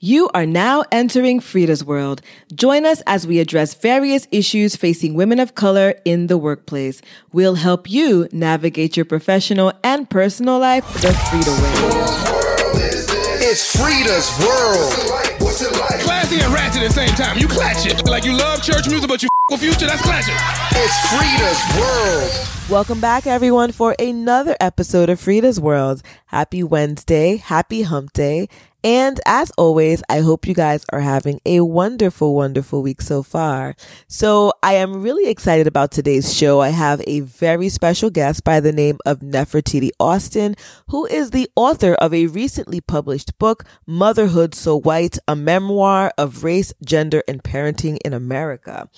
You are now entering FREEd'as World. Join us as we address various issues facing women of color in the workplace. We'll help you navigate your professional and personal life the Frida way. It's FREEd'as World. What's it like? Classy and ratchet at the same time. You clatch it. Like you love church music, but you f- with future, that's clatching. It's FREEd'as World. Welcome back, everyone, for another episode of Frida's World. Happy Wednesday. Happy Hump Day. And as always, I hope you guys are having a wonderful, wonderful week so far. So I am really excited about today's show. I have a very special guest by the name of Nefertiti Austin, who is the author of a recently published book, Motherhood So White, a memoir of race, gender, and parenting in America.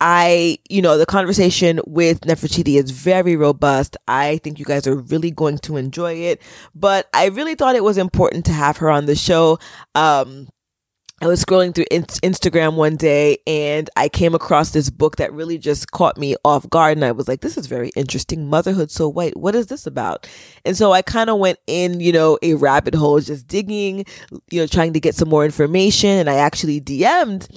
I, you know, the conversation with Nefertiti is very robust. I think you guys are really going to enjoy it, but I really thought it was important to have her on the show. Um, I was scrolling through in- Instagram one day and I came across this book that really just caught me off guard. And I was like, this is very interesting. Motherhood So White. What is this about? And so I kind of went in, you know, a rabbit hole, just digging, you know, trying to get some more information. And I actually DM'd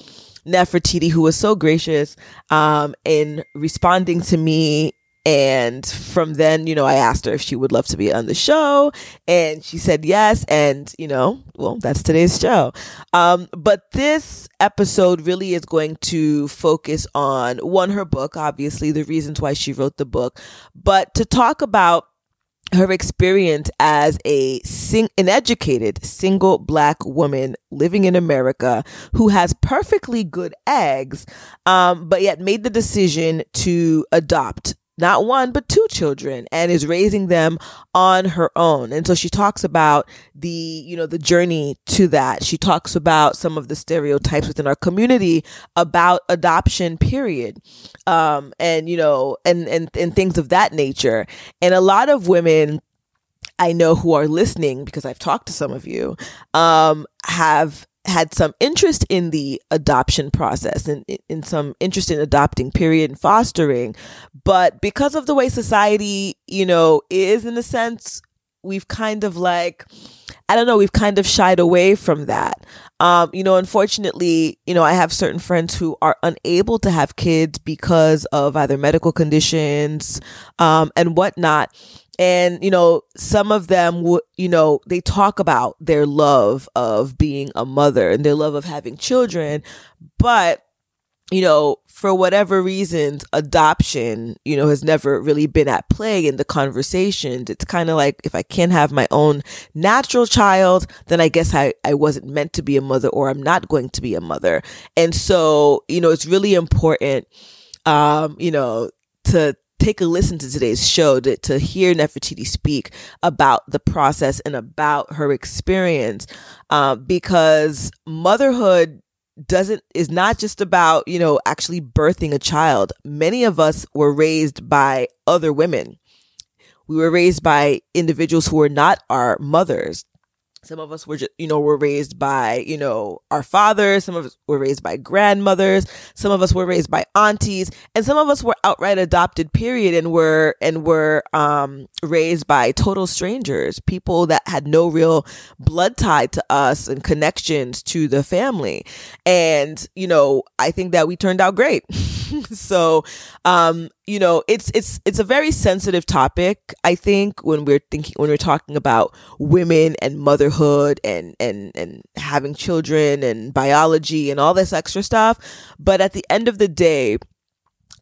Nefertiti, who was so gracious um, in responding to me. And from then, you know, I asked her if she would love to be on the show, and she said yes. And you know, well, that's today's show. Um, but this episode really is going to focus on one, her book, obviously, the reasons why she wrote the book, but to talk about her experience as a sing- an educated single black woman living in America who has perfectly good eggs, um, but yet made the decision to adopt not one but two children and is raising them on her own. And so she talks about the you know the journey to that. She talks about some of the stereotypes within our community about adoption period. Um and you know and and and things of that nature. And a lot of women I know who are listening because I've talked to some of you um have had some interest in the adoption process and in some interest in adopting period and fostering. But because of the way society you know is in a sense we've kind of like i don't know we've kind of shied away from that. Um you know unfortunately you know i have certain friends who are unable to have kids because of either medical conditions um and whatnot and you know some of them you know they talk about their love of being a mother and their love of having children. But you know for whatever reasons adoption you know has never really been at play in the conversations. It's kind of like if i can't have my own natural child then i guess I, I wasn't meant to be a mother or i'm not going to be a mother. And so you know it's really important um you know to take a listen to today's show to, to hear Nefertiti speak about the process and about her experience uh, because motherhood doesn't is not just about you know actually birthing a child. Many of us were raised by other women. We were raised by individuals who were not our mothers some of us were just, you know, were raised by, you know, our fathers. Some of us were raised by grandmothers. Some of us were raised by aunties and some of us were outright adopted period and were, and were, um, raised by total strangers, people that had no real blood tie to us and connections to the family. And, you know, I think that we turned out great. so, um, you know, it's it's it's a very sensitive topic. I think when we're thinking when we're talking about women and motherhood and and and having children and biology and all this extra stuff. But at the end of the day,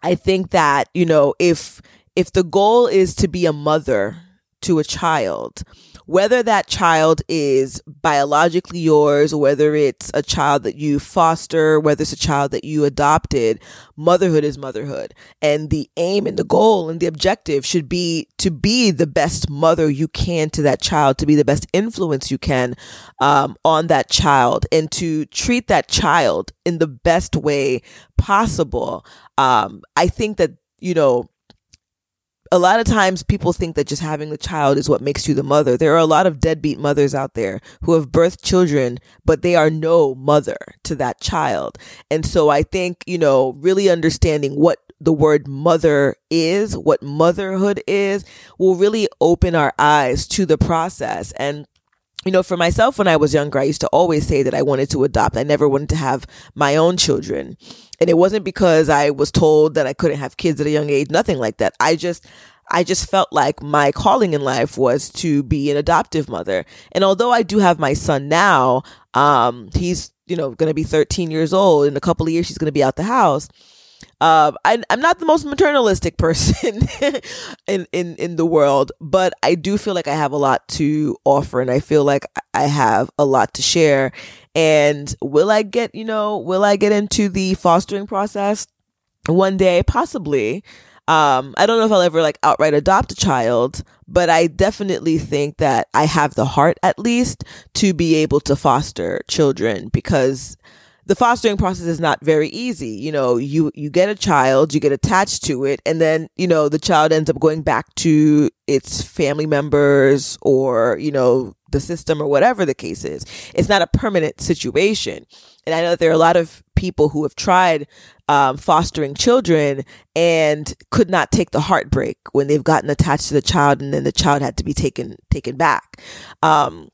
I think that you know if if the goal is to be a mother to a child, whether that child is biologically yours, whether it's a child that you foster, whether it's a child that you adopted, motherhood is motherhood. And the aim and the goal and the objective should be to be the best mother you can to that child, to be the best influence you can um, on that child, and to treat that child in the best way possible. Um, I think that, you know, a lot of times people think that just having a child is what makes you the mother. There are a lot of deadbeat mothers out there who have birthed children, but they are no mother to that child. And so I think, you know, really understanding what the word mother is, what motherhood is, will really open our eyes to the process. And you know, for myself, when I was younger, I used to always say that I wanted to adopt. I never wanted to have my own children. And it wasn't because I was told that I couldn't have kids at a young age, nothing like that. I just, I just felt like my calling in life was to be an adoptive mother. And although I do have my son now, um, he's, you know, going to be 13 years old. In a couple of years, he's going to be out the house. Uh, I, am not the most maternalistic person in, in, in the world, but I do feel like I have a lot to offer and I feel like I have a lot to share. And will I get, you know, will I get into the fostering process one day? Possibly. Um, I don't know if I'll ever like outright adopt a child, but I definitely think that I have the heart at least to be able to foster children because the fostering process is not very easy. You know, you, you get a child, you get attached to it, and then, you know, the child ends up going back to its family members or, you know, the system or whatever the case is. It's not a permanent situation. And I know that there are a lot of people who have tried um, fostering children and could not take the heartbreak when they've gotten attached to the child and then the child had to be taken taken back. Um,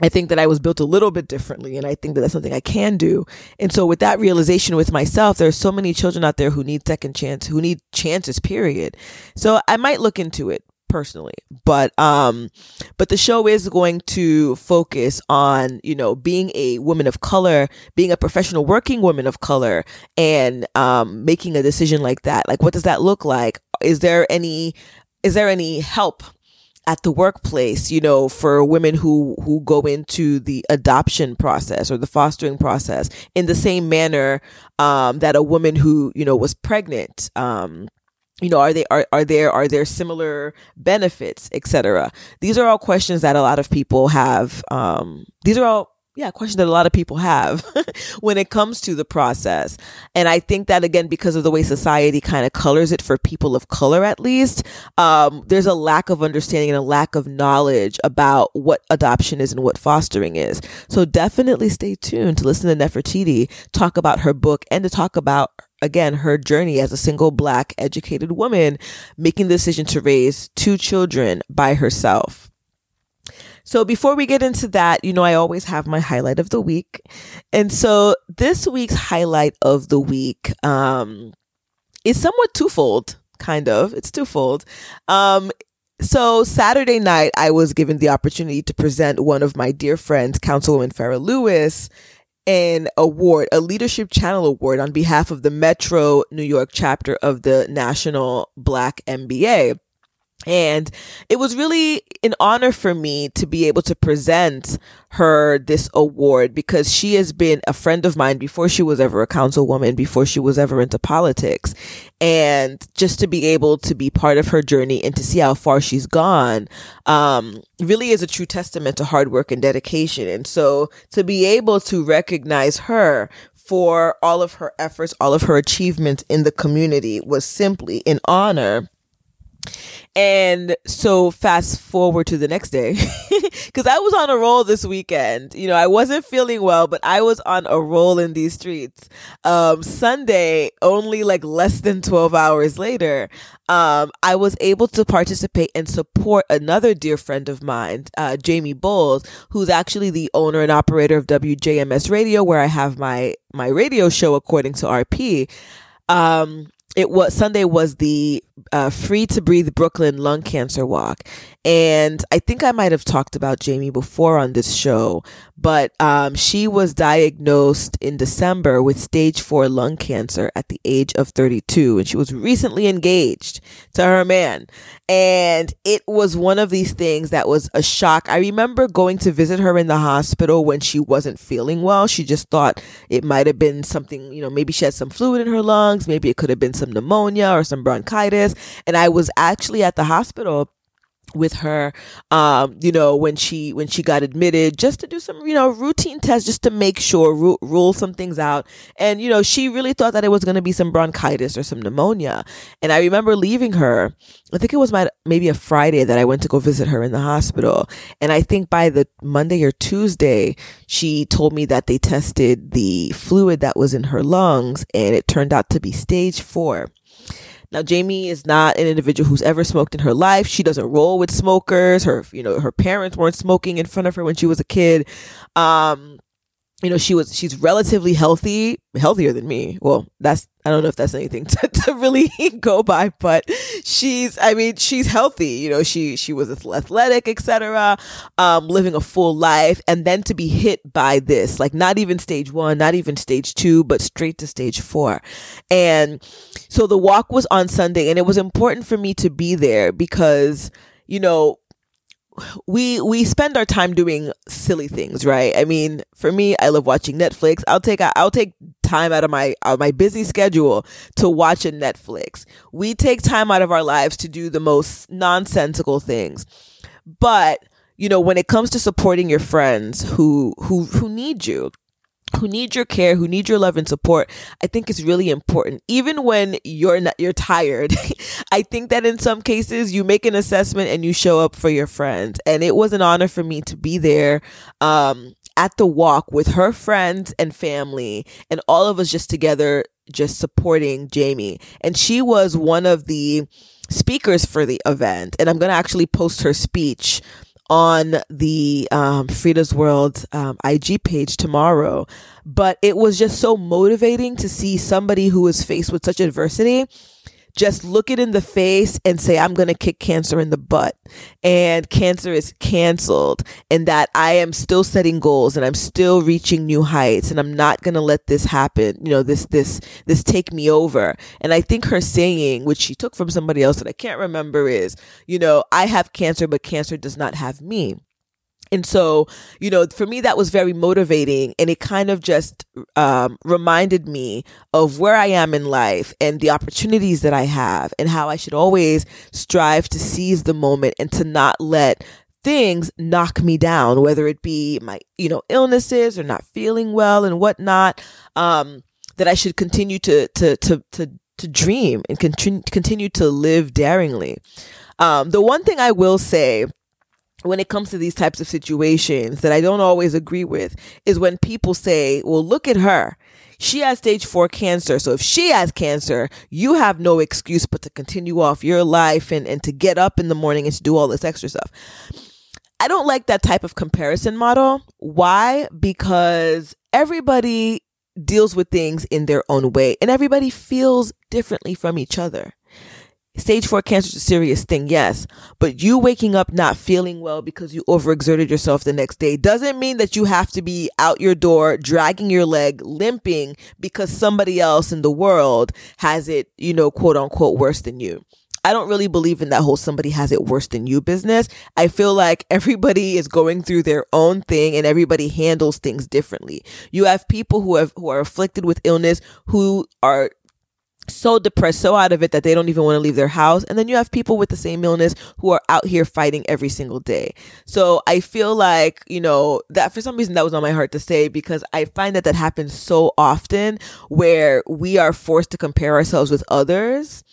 I think that I was built a little bit differently and I think that that's something I can do. And so with that realization with myself, there are so many children out there who need second chance, who need chances, period. So I might look into it personally, but, um, but the show is going to focus on, you know, being a woman of color, being a professional working woman of color and, um, making a decision like that. Like, what does that look like? Is there any, is there any help at the workplace, you know, for women who, who go into the adoption process or the fostering process in the same manner, um, that a woman who, you know, was pregnant, um, you know, are they are are there are there similar benefits, etc. These are all questions that a lot of people have. Um, these are all yeah, question that a lot of people have when it comes to the process. And I think that again, because of the way society kind of colors it for people of color, at least, um, there's a lack of understanding and a lack of knowledge about what adoption is and what fostering is. So definitely stay tuned to listen to Nefertiti talk about her book and to talk about again her journey as a single black educated woman making the decision to raise two children by herself. So before we get into that, you know, I always have my highlight of the week. And so this week's highlight of the week, um, is somewhat twofold, kind of. It's twofold. Um, so Saturday night, I was given the opportunity to present one of my dear friends, Councilwoman Farah Louis, an award, a leadership channel award on behalf of the Metro New York chapter of the National Black MBA. And it was really an honor for me to be able to present her this award because she has been a friend of mine before she was ever a councilwoman, before she was ever into politics. And just to be able to be part of her journey and to see how far she's gone, um, really is a true testament to hard work and dedication. And so to be able to recognize her for all of her efforts, all of her achievements in the community was simply an honor and so fast forward to the next day, because I was on a roll this weekend. You know, I wasn't feeling well, but I was on a roll in these streets. Um, Sunday, only like less than 12 hours later, um, I was able to participate and support another dear friend of mine, uh, Jamie Bowles, who's actually the owner and operator of WJMS Radio, where I have my, my radio show according to RP. Um, it was Sunday was the uh, Free to Breathe Brooklyn Lung Cancer Walk, and I think I might have talked about Jamie before on this show, but um, she was diagnosed in December with stage four lung cancer at the age of 32, and she was recently engaged to her man, and it was one of these things that was a shock. I remember going to visit her in the hospital when she wasn't feeling well. She just thought it might have been something, you know, maybe she had some fluid in her lungs, maybe it could have been some pneumonia or some bronchitis. And I was actually at the hospital with her um you know when she when she got admitted just to do some you know routine tests just to make sure ru- rule some things out. And you know she really thought that it was going to be some bronchitis or some pneumonia. And i remember leaving her i think it was my maybe a friday that i went to go visit her in the hospital. And i think by the monday or tuesday she told me that they tested the fluid that was in her lungs and it turned out to be stage 4 Now, Jamie is not an individual who's ever smoked in her life. She doesn't roll with smokers. Her, you know, her parents weren't smoking in front of her when she was a kid. Um, you know, she was she's relatively healthy, healthier than me. Well, that's I don't know if that's anything to, to really go by, but she's I mean, she's healthy. You know, she she was athletic, etc. Um, living a full life, and then to be hit by this, like not even stage one, not even stage two, but straight to stage four. And so the walk was on Sunday, and it was important for me to be there because you know we we spend our time doing silly things, right? I mean, for me, I love watching Netflix. I'll take I'll take time out of my out of my busy schedule to watch a Netflix. We take time out of our lives to do the most nonsensical things. But, you know, when it comes to supporting your friends who who who need you, who need your care, who need your love and support, I think it's really important. Even when you're not, you're tired, I think that in some cases you make an assessment and you show up for your friends. And it was an honor for me to be there. Um, at the walk with her friends and family and all of us just together just supporting Jamie and she was one of the speakers for the event and I'm going to actually post her speech on the um, FREEd'as World um, IG page tomorrow. But it was just so motivating to see somebody who was faced with such adversity just look it in the face and say, I'm going to kick cancer in the butt. And cancer is canceled. And that I am still setting goals and I'm still reaching new heights. And I'm not going to let this happen. You know, this, this, this take me over. And I think her saying, which she took from somebody else that I can't remember is, you know, I have cancer, but cancer does not have me. And so, you know, for me, that was very motivating. And it kind of just um, reminded me of where I am in life and the opportunities that I have and how I should always strive to seize the moment and to not let things knock me down, whether it be my, you know, illnesses or not feeling well and whatnot. Um, that I should continue to, to, to, to, to dream and continue, to live daringly. Um, the one thing I will say when it comes to these types of situations that I don't always agree with is when people say, well, look at her. She has stage four cancer. So if she has cancer, you have no excuse but to continue off your life and, and to get up in the morning and to do all this extra stuff. I don't like that type of comparison model. Why? Because everybody deals with things in their own way and everybody feels differently from each other. Stage four cancer is a serious thing, yes, but you waking up not feeling well because you overexerted yourself the next day doesn't mean that you have to be out your door, dragging your leg, limping because somebody else in the world has it, you know, quote unquote, worse than you. I don't really believe in that whole somebody has it worse than you business. I feel like everybody is going through their own thing and everybody handles things differently. You have people who have who are afflicted with illness who are so depressed, so out of it that they don't even want to leave their house. And then you have people with the same illness who are out here fighting every single day. So I feel like, you know, that for some reason that was on my heart to say because I find that that happens so often where we are forced to compare ourselves with others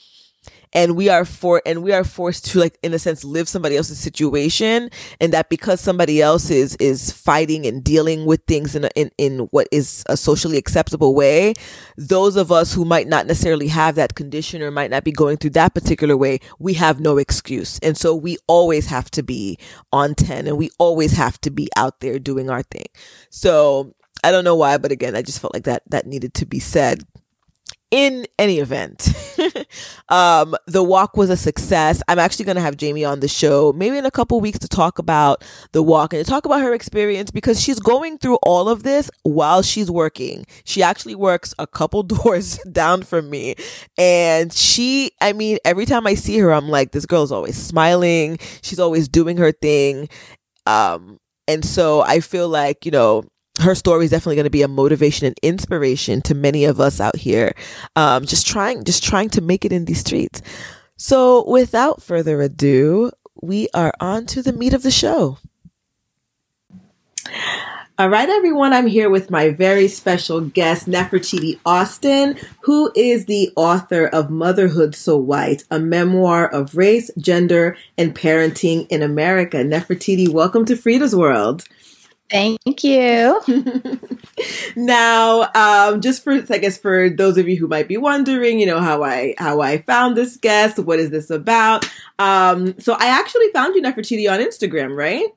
and we are for and we are forced to like in a sense live somebody else's situation and that because somebody else is is fighting and dealing with things in a, in in what is a socially acceptable way those of us who might not necessarily have that condition or might not be going through that particular way we have no excuse. And so we always have to be on 10 and we always have to be out there doing our thing. So I don't know why, but again, I just felt like that that needed to be said in any event, um, the walk was a success. I'm actually going to have Jamie on the show maybe in a couple weeks to talk about the walk and to talk about her experience because she's going through all of this while she's working. She actually works a couple doors down from me. And she, I mean, every time I see her, I'm like, this girl's always smiling. She's always doing her thing. Um, and so I feel like, you know, her story is definitely going to be a motivation and inspiration to many of us out here um, just trying just trying to make it in these streets so without further ado we are on to the meat of the show all right, everyone. I'm here with my very special guest, Nefertiti Austin, who is the author of Motherhood So White, a memoir of race, gender, and parenting in America. Nefertiti, welcome to FREEd'as World. Thank you. now, um, just for I guess for those of you who might be wondering, you know how I how I found this guest, what is this about? Um, so I actually found you Nefertiti on Instagram, right?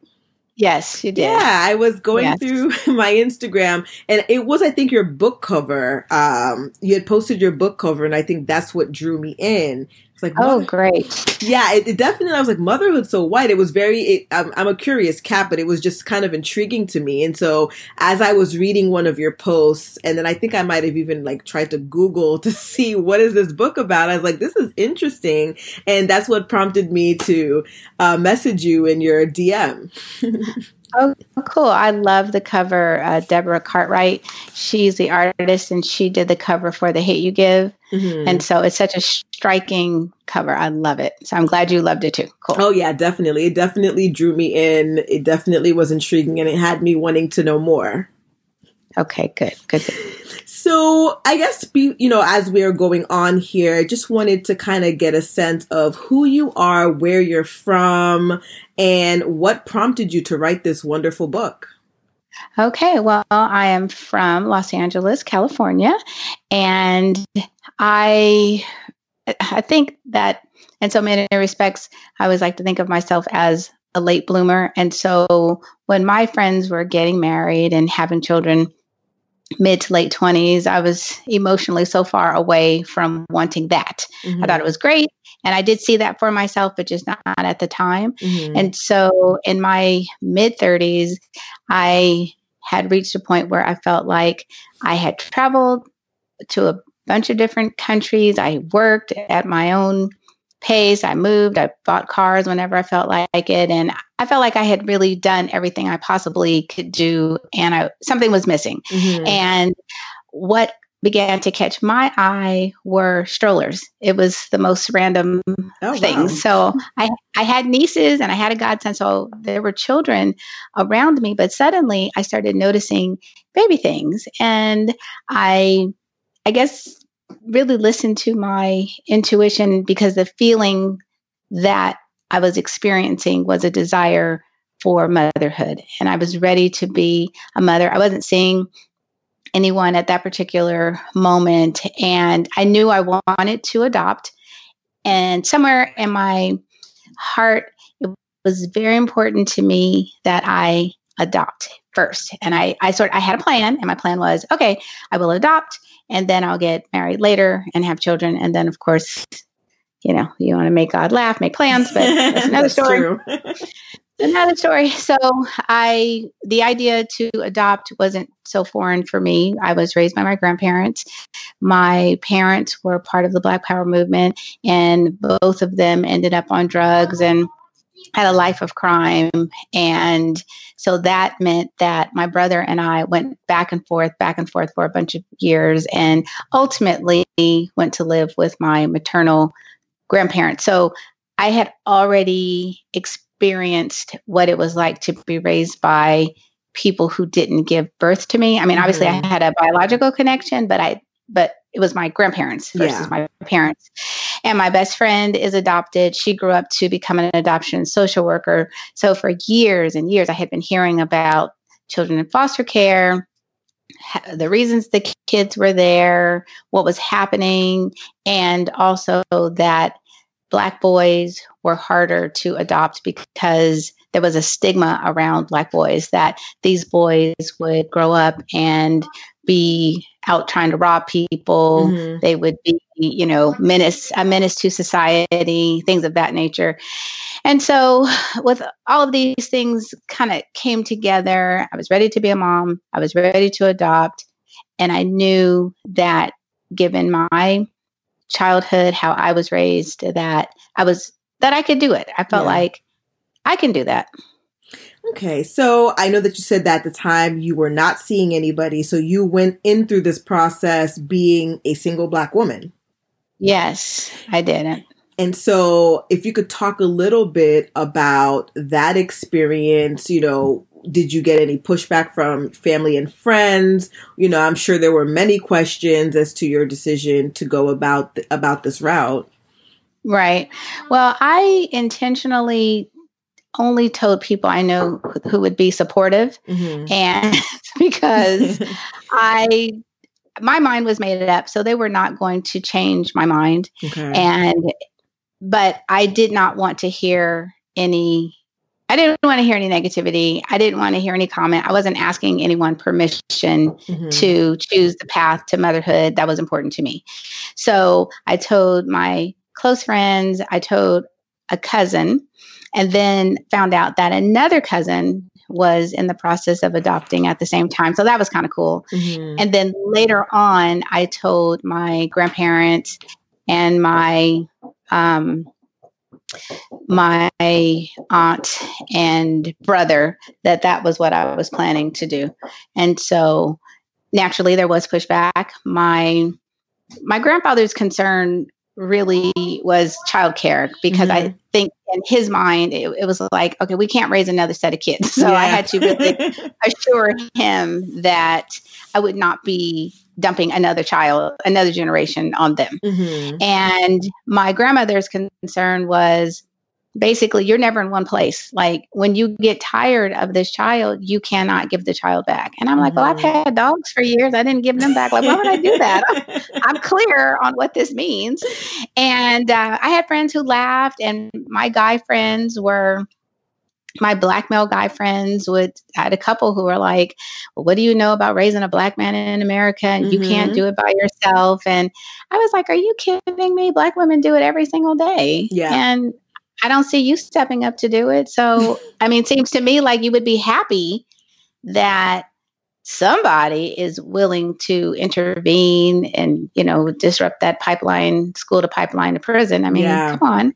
Yes, you did. Yeah, I was going Yes. through my Instagram and it was, I think, your book cover. Um, you had posted your book cover and I think that's what drew me in. It's like, Oh, mother- great. yeah, it, it definitely, I was like, motherhood so white. It was very, it, I'm, I'm a curious cat, but it was just kind of intriguing to me. And so as I was reading one of your posts, and then I think I might have even like tried to Google to see what is this book about, I was like, this is interesting. And that's what prompted me to uh, message you in your DM. Oh, cool. I love the cover. Uh, Debra Cartwright, she's the artist and she did the cover for The Hate You Give. Mhm. And so it's such a striking cover. I love it. So I'm glad you loved it too. Cool. Oh yeah, definitely. It definitely drew me in. It definitely was intriguing and it had me wanting to know more. Okay, good. Good. good. So I guess be, you know, as we are going on here, just wanted to kind of get a sense of who you are, where you're from, and what prompted you to write this wonderful book. Okay, well, I am from Los Angeles, California, and I I think that in so many respects, I always like to think of myself as a late bloomer. And so when my friends were getting married and having children mid to late 20s, I was emotionally so far away from wanting that. I thought it was great. And I did see that for myself, but just not at the time. Mhm. And so in my mid 30s, I had reached a point where I felt like I had traveled to a bunch of different countries. I worked at my own pace. I moved. I bought cars whenever I felt like it. And I felt like I had really done everything I possibly could do. And I, something was missing. Mhm. And what began to catch my eye were strollers. It was the most random Oh, things. wow. So I I had nieces and I had a godson, so there were children around me. But suddenly I started noticing baby things, and I I guess really listened to my intuition because the feeling that I was experiencing was a desire for motherhood, and I was ready to be a mother. I wasn't seeing anyone at that particular moment, and I knew I wanted to adopt. And somewhere in my heart, it was very important to me that I adopt first. And I, I sort I had a plan, and my plan was, okay, I will adopt, and then I'll get married later and have children. And then, of course, you know, you want to make God laugh, make plans, but that's another story another story. So I the idea to adopt wasn't so foreign for me. I was raised by my grandparents. My parents were part of the Black Power movement and both of them ended up on drugs and had a life of crime and so that meant that my brother and I went back and forth back and forth for a bunch of years and ultimately went to live with my maternal grandparents. So I had already experienced what it was like to be raised by people who didn't give birth to me. I mean, obviously. I mm-hmm. had a biological connection, but I but it was my grandparents versus Yeah. my parents. And my best friend is adopted. She grew up to become an adoption social worker. So for years and years I had been hearing about children in foster care, the reasons the kids were there, what was happening, and also that black boys were harder to adopt because there was a stigma around black boys that these boys would grow up and be out trying to rob people Mhm. they would be you know menace a menace to society things of that nature and so with all of these things kind of came together i was ready to be a mom i was ready to adopt and i knew that given my childhood how i was raised that i was that i could do it i felt Yeah. like i can do that Okay, so I know that you said that at the time you were not seeing anybody, so you went in through this process being a single black woman. yes i didn't And so, if you could talk a little bit about that experience, you know, did you get any pushback from family and friends? You know, I'm sure there were many questions as to your decision to go about th- about this route. Right. Well, I intentionally only told people I know who, would be supportive, Mhm. and because I my mind was made up, so they were not going to change my mind. okay. And but I did not want to hear any. I didn't want to hear any negativity. I didn't want to hear any comment. I wasn't asking anyone permission Mhm. to choose the path to motherhood that was important to me. So I told my close friends, I told a cousin, and then found out that another cousin was in the process of adopting at the same time. So that was kind of cool. Mhm. And then later on, I told my grandparents and my um, my aunt and brother that that was what I was planning to do. And so naturally there was pushback. My my grandfather's concern really was childcare because I Mhm. think in his mind it, it was like, okay, we can't raise another set of kids. So I had to really assure him that I would not be dumping another child, another generation on them. Mhm. And my grandmother's concern was basically you're never in one place. Like when you get tired of this child, you cannot give the child back. And I'm like, well, I've Mhm. had dogs for years. I didn't give them back. Like, why would I do that? I'm clear on what this means. And uh, I had friends who laughed, and my guy friends were my black male guy friends would I had a couple who were like, well, what do you know about raising a black man in America? And you can't Mhm. do it by yourself. And I was like, Are you kidding me? Black women do it every single day. Yeah. And I don't see you stepping up to do it. So I mean, it seems to me like you would be happy that somebody is willing to intervene and you know disrupt that pipeline school to pipeline to prison i mean Yeah. come on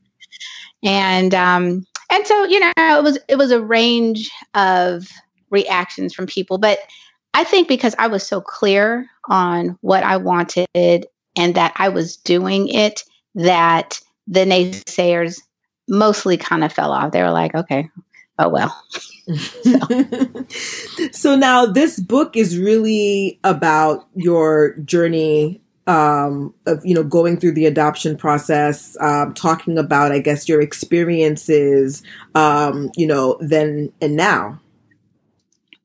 and um and so you know it was it was a range of reactions from people but i think because i was so clear on what i wanted and that i was doing it that the naysayers mostly kind of fell off they were like okay oh well so now this book is really about your journey um, of you know going through the adoption process, um, talking about I guess your experiences, um, you know, then and now.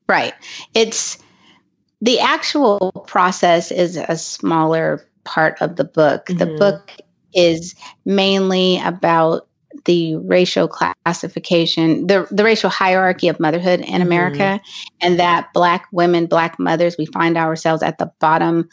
Right. It's the actual process is a smaller part of the book. The Mhm. book is mainly about the racial classification, the, the racial hierarchy of motherhood in Mhm. America, and that Black women, Black mothers, we find ourselves at the bottom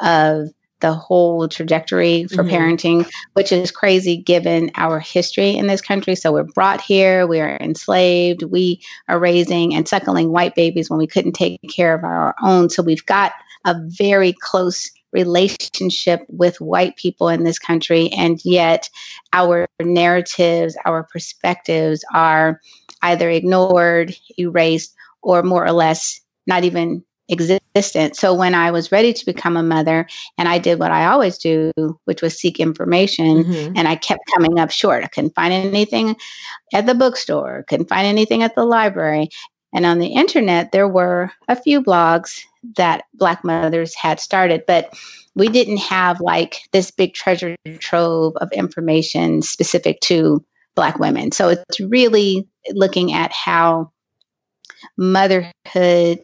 of the whole trajectory for Mhm. parenting, which is crazy given our history in this country. So we're brought here, we are enslaved, we are raising and suckling white babies when we couldn't take care of our own. So we've got a very close relationship with white people in this country, and yet our narratives, our perspectives are either ignored, erased, or more or less not even existent. So when I was ready to become a mother, and I did what I always do, which was seek information, Mhm. and I kept coming up short. I couldn't find anything at the bookstore, couldn't find anything at the library. And on the internet, there were a few blogs that Black mothers had started, but we didn't have like this big treasure trove of information specific to Black women. So it's really looking at how motherhood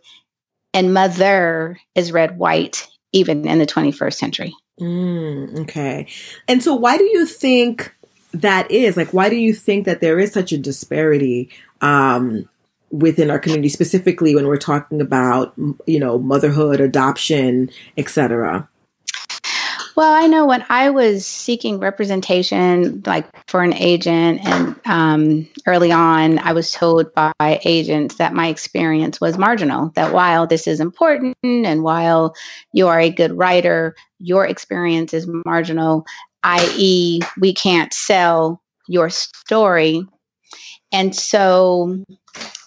and mother is read white even in the 21st century. Mm, okay. And so, why do you think that is? Like, why do you think that there is such a disparity um, within our community, specifically when we're talking about, you know, motherhood, adoption, etc.? Well, I know when I was seeking representation, like for an agent, and um, early on, I was told by agents that my experience was marginal. That while this is important and while you are a good writer, your experience is marginal, i.e., we can't sell your story. And so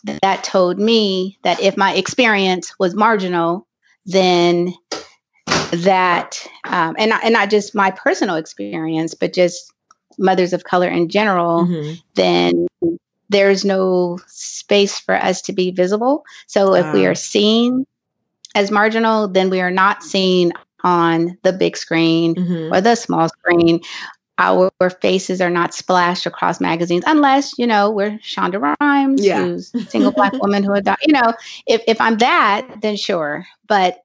that told me that if my experience was marginal, then that um, and not, and not just my personal experience, but just mothers of color in general, Mhm. then there's no space for us to be visible. So if we Ah. are seen as marginal, then we are not seen on the big screen Mhm. or the small screen. Our faces are not splashed across magazines unless you know we're Shonda Rhimes, Yeah. who's a single black woman who adopted. You know, if if I'm that, then sure. But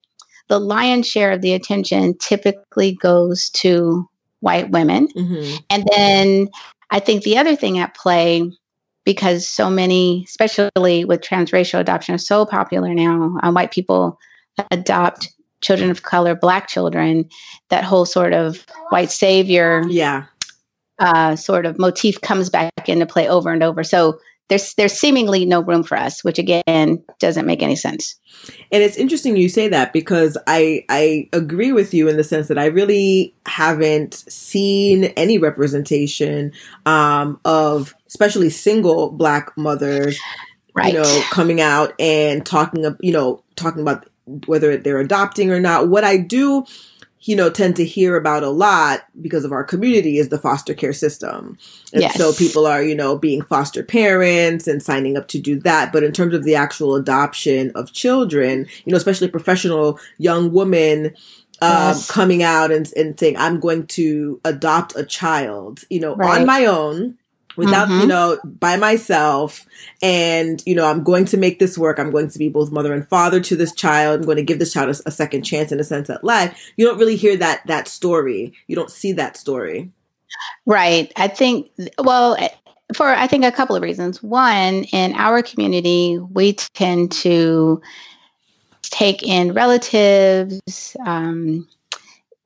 the lion's share of the attention typically goes to white women, Mhm. and then I think the other thing at play, because so many, especially with transracial adoption, are so popular now, uh, white people adopt children of color, black children, that whole sort of white savior Yeah. uh, sort of motif comes back into play over and over. So there's there's seemingly no room for us, which again doesn't make any sense. And it's interesting you say that because I I agree with you in the sense that I really haven't seen any representation um, of especially single black mothers, Right. you know, coming out and talking of you know talking about whether they're adopting or not. What I do you know tend to hear about a lot because of our community is the foster care system and Yes. so people are you know being foster parents and signing up to do that but in terms of the actual adoption of children you know especially professional young women um, Yes. coming out and, and saying i'm going to adopt a child you know on my own without you Mhm. know by myself and you know i'm going to make this work i'm going to be both mother and father to this child i'm going to give this child a, a second chance in a sense at life you don't really hear that that story you don't see that story Right. I think, well, eh, for I think a couple of reasons. One, in our community, we tend to take in relatives, um,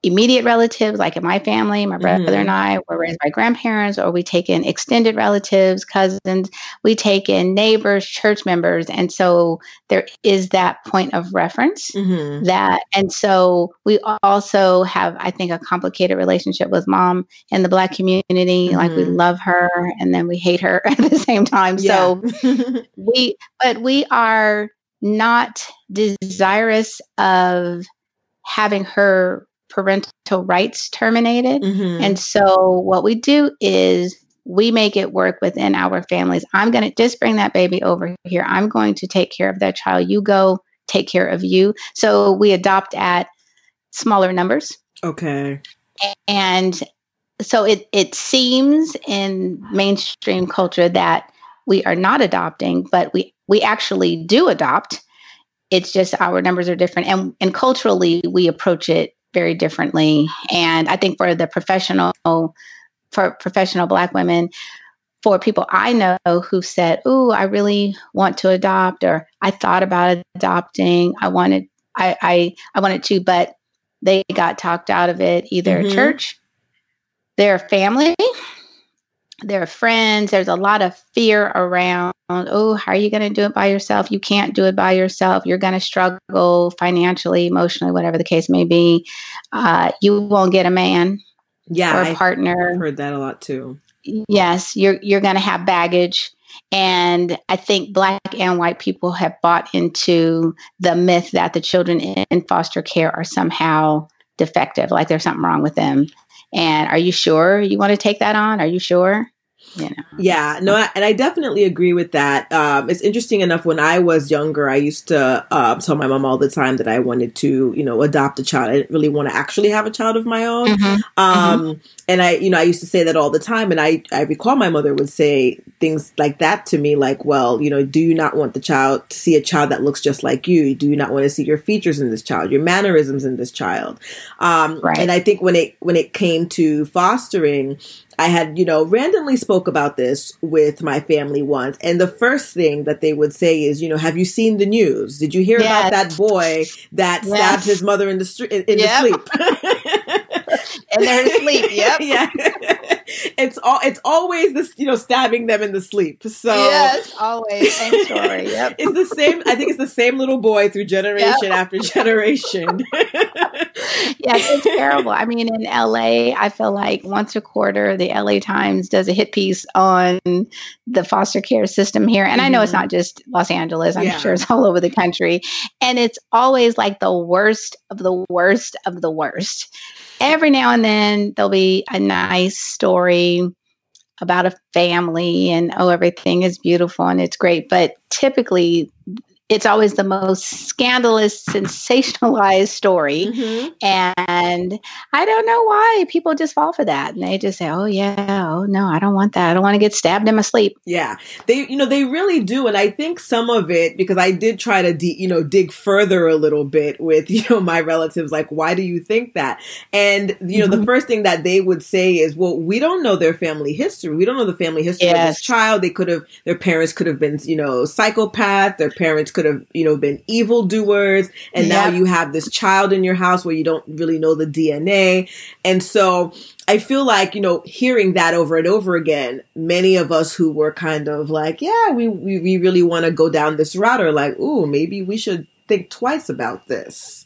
immediate relatives, like in my family, my brother Mhm. and I were raised by grandparents, or we take in extended relatives, cousins, we take in neighbors, church members. And so there is that point of reference mm-hmm. that and so we also have i think a complicated relationship with mom in the black community like we Mhm. love her and then we hate her at the same time so we but we are not desirous of having her parental rights terminated Mhm. and so what we do is we make it work within our families. I'm going to just bring that baby over here. I'm going to take care of that child. You go take care of you. So we adopt at smaller numbers. okay And so it, it seems in mainstream culture that we are not adopting, but we, we actually do adopt. It's just our numbers are different. And, and culturally, we approach it very differently. And I think for the professional, for professional Black women, for people I know who said, "Oh, I really want to adopt," or "I thought about adopting. I wanted, I, I, I wanted to," but they got talked out of it. Either Mhm. church, their family, their friends. There's a lot of fear around. Oh, how are you going to do it by yourself? You can't do it by yourself. You're going to struggle financially, emotionally, whatever the case may be. Uh, you won't get a man yeah or a i've partner heard that a lot too yes you're you're going to have baggage and i think black and white people have bought into the myth that the children in foster care are somehow defective like there's something wrong with them and are you sure you want to take that on? Are you sure you know Yeah, no, I, and I definitely agree with that. Um, it's interesting enough. When I was younger, I used to uh, tell my mom all the time that I wanted to, you know, adopt a child. I didn't really want to actually have a child of my own. Mhm. Um, and I, you know, I used to say that all the time. And I, I recall my mother would say things like that to me, like, "Well, you know, do you not want the child to see a child that looks just like you? Do you not want to see your features in this child, your mannerisms in this child?" Um, Right. And I think when it when it came to fostering, I had, you know, randomly spoke about this with my family once. And the first thing that they would say is, you know, have you seen the news? Did you hear about that boy that Yes. stabbed his mother in the street in, in Yep. the sleep? and they're asleep yep yeah. It's all it's always this, you know, stabbing them in the sleep. So yes always same story yep it's the same I think it's the same little boy through generation after generation. yes, it's terrible. I mean, in LA, I feel like once a quarter, the LA Times does a hit piece on the foster care system here. And I know it's Mhm. not just Los Angeles, I'm Yeah. sure it's all over the country. And it's always like the worst of the worst of the worst. Every now and then, there'll be a nice story about a family and oh everything is beautiful and it's great. But typically it's always the most scandalous, sensationalized story. Mm-hmm. And I don't know why people just fall for that. And they just say, oh, yeah, oh, no, I don't want that. I don't want to get stabbed in my sleep. Yeah. They, you know, they really do. And I think some of it, because I did try to, de- you know, dig further a little bit with, you know, my relatives, like, why do you think that? And, you know, mm-hmm. the first thing that they would say is, well, we don't know their family history. We don't know the family history yes. of this child. They could have, their parents could have been, you know, psychopath. Their parents could have, you know, been evildoers. And yep. now you have this child in your house where you don't really know the DNA. And so I feel like, you know, hearing that over and over again, many of us who were kind of like, yeah, we, we, we really want to go down this route are like, ooh, maybe we should think twice about this.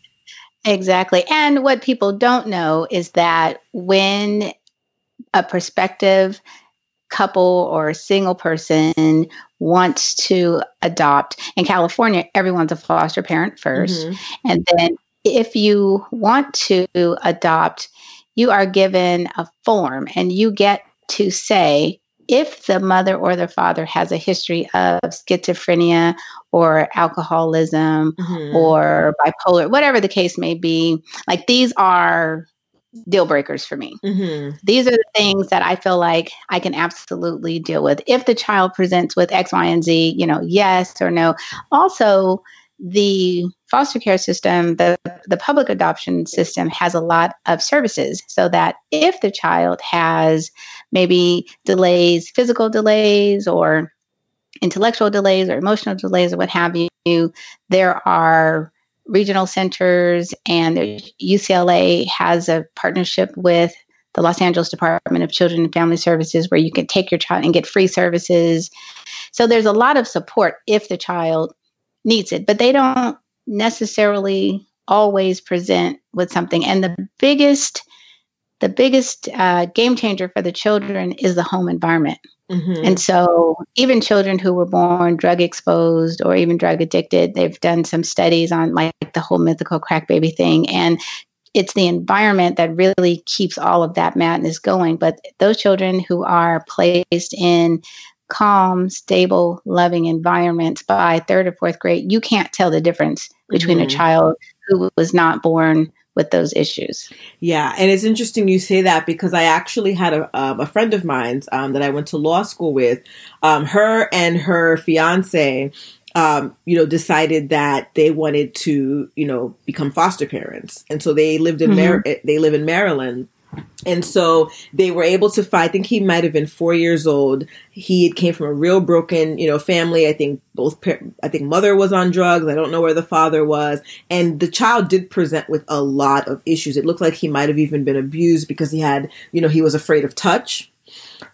Exactly. And what people don't know is that when a prospective couple or a single person wants to adopt in California, everyone's a foster parent 1st mm-hmm. And then if you want to adopt, you are given a form and you get to say if the mother or the father has a history of schizophrenia or alcoholism mm-hmm. or bipolar, whatever the case may be, like these are deal breakers for me. Mm-hmm. These are the things that I feel like I can absolutely deal with. If the child presents with X, Y, and Z, you know, yes or no. Also, the foster care system, the, the public adoption system has a lot of services so that if the child has maybe delays, physical delays, or intellectual delays, or emotional delays, or what have you, there are regional centers, and UCLA has a partnership with the Los Angeles Department of Children and Family Services where you can take your child and get free services. So there's a lot of support if the child needs it, but they don't necessarily always present with something. And the biggest the biggest uh, game changer for the children is the home environment. Mm-hmm. And so, even children who were born drug exposed or even drug addicted, they've done some studies on like the whole mythical crack baby thing. And it's the environment that really keeps all of that madness going. But those children who are placed in calm, stable, loving environments by third or fourth grade, you can't tell the difference between mm-hmm. a child who was not born with those issues. Yeah, and it's interesting you say that because I actually had a, um, a friend of mine um, that I went to law school with. Um, her and her fiance, um, you know, decided that they wanted to, you know, become foster parents, and so they lived in mm-hmm. Mar- they live in Maryland. And so they were able to find, I think he might have been four years old. He came from a real broken, you know, family. I think both, I think mother was on drugs. I don't know where the father was. And the child did present with a lot of issues. It looked like he might have even been abused because he had, you know, he was afraid of touch.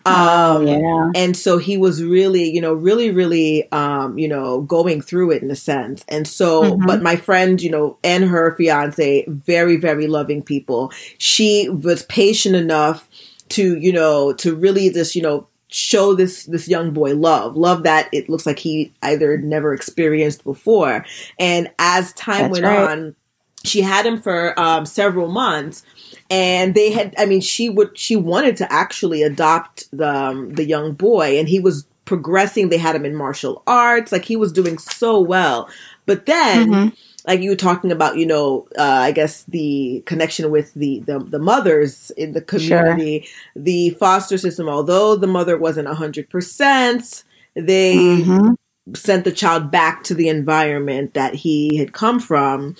Um, yeah. And so he was really, you know, really, really, um, you know, going through it in a sense. And so, mm-hmm. but my friend, you know, and her fiance, very, very loving people. She was patient enough to, you know, to really just, you know, show this this young boy love love that it looks like he either never experienced before and as time That's went right. on she had him for um, several months and they had i mean she would she wanted to actually adopt the um, the young boy and he was progressing they had him in martial arts like he was doing so well but then mm-hmm. like you were talking about you know uh, i guess the connection with the, the the mothers in the community sure. the foster system although the mother wasn't 100% they mm-hmm. sent the child back to the environment that he had come from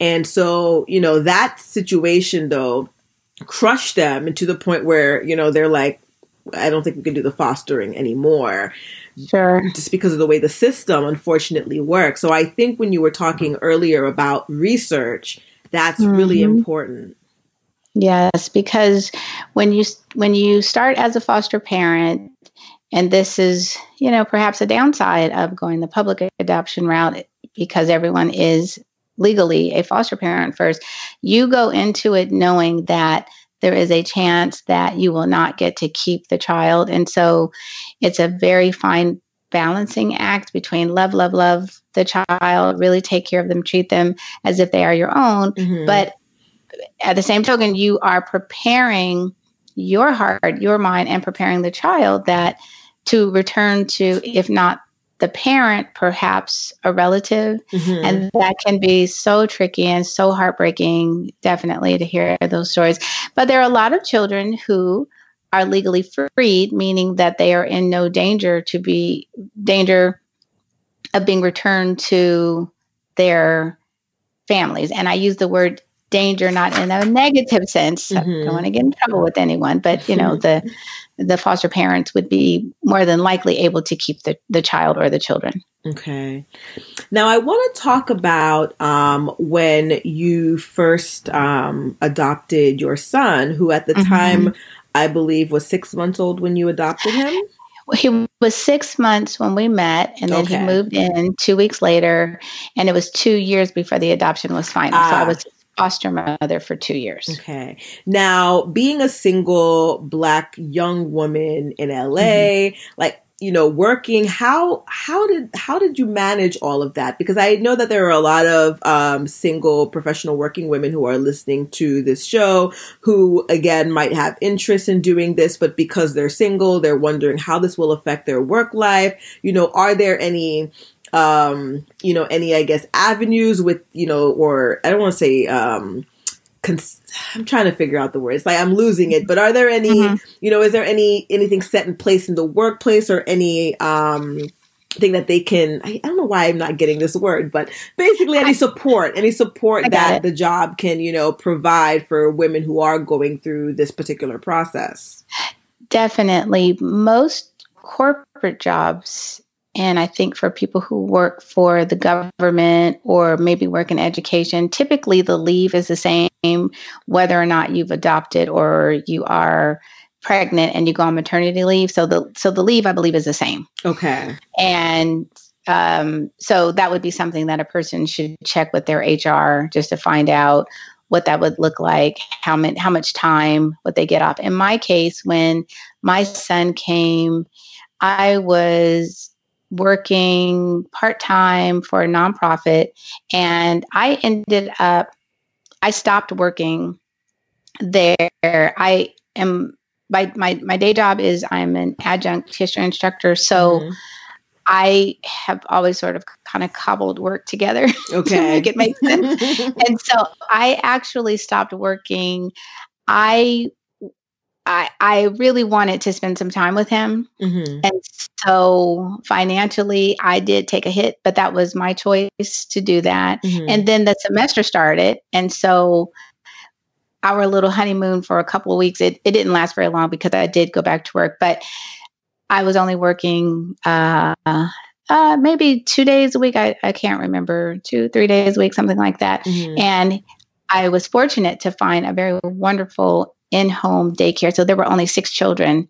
and so, you know, that situation though crushed them and to the point where, you know, they're like, I don't think we can do the fostering anymore. Sure. Just because of the way the system unfortunately works. So I think when you were talking earlier about research, that's mm-hmm. really important. Yes, because when you when you start as a foster parent and this is, you know, perhaps a downside of going the public adoption route because everyone is legally a foster parent first, you go into it knowing that there is a chance that you will not get to keep the child. And so it's a very fine balancing act between love, love, love the child, really take care of them, treat them as if they are your own. Mm-hmm. But at the same token, you are preparing your heart, your mind, and preparing the child that to return to, if not the parent perhaps a relative Mhm. and that can be so tricky and so heartbreaking definitely to hear those stories but there are a lot of children who are legally freed meaning that they are in no danger to be danger of being returned to their families and i use the word danger not in a negative sense i Mhm. don't want to get in trouble with anyone but you know the the foster parents would be more than likely able to keep the, the child or the children Okay. Now I want to talk about um, when you first um, adopted your son, who at the Mhm. time I believe was six months old when you adopted him. he was six months when we met and then Okay. he moved in two weeks later and it was two years before the adoption was final so Ah. i was his foster mother for two years Okay. Now, being a single black young woman in LA, Mm-hmm. like you know, working, how how did how did you manage all of that? Because I know that there are a lot of um, single professional working women who are listening to this show who again might have interest in doing this, but because they're single, they're wondering how this will affect their work life. You know, are there any um, you know, any I guess avenues with, you know, or I don't want to say um cons- I'm trying to figure out the words. Like I'm losing it. But are there any, Mhm. you know, is there any anything set in place in the workplace or any um thing that they can I, I don't know why I'm not getting this word, but basically any support, any support I that the job can, you know, provide for women who are going through this particular process. definitely most corporate jobs and i think for people who work for the government or maybe work in education typically the leave is the same whether or not you've adopted or you are pregnant and you go on maternity leave so the so the leave i believe is the same Okay. and um, so that would be something that a person should check with their HR just to find out what that would look like, how many, how much time would they get off. In my case, when my son came, I was working part time for a nonprofit, and I ended up, I stopped working there. I am. My, my, my day job is I'm an adjunct history instructor. So Mhm. I have always sort of kind of cobbled work together to okay. make it make sense. and so I actually stopped working. I I I really wanted to spend some time with him. Mhm. And so financially I did take a hit, but that was my choice to do that. Mhm. And then the semester started. And so our little honeymoon for a couple of weeks, it, it didn't last very long because I did go back to work, but I was only working uh, uh, maybe two days a week. I, I can't remember, two, three days a week, something like that. Mhm. And I was fortunate to find a very wonderful in home daycare. So there were only six children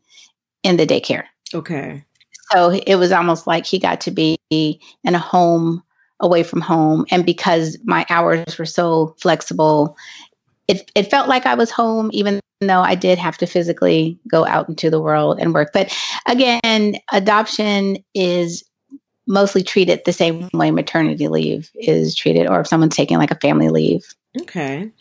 in the daycare. Okay. So it was almost like he got to be in a home away from home. And because my hours were so flexible, it, it felt like I was home, even though I did have to physically go out into the world and work. But again, adoption is mostly treated the same way maternity leave is treated, or if someone's taking like a family leave. Okay.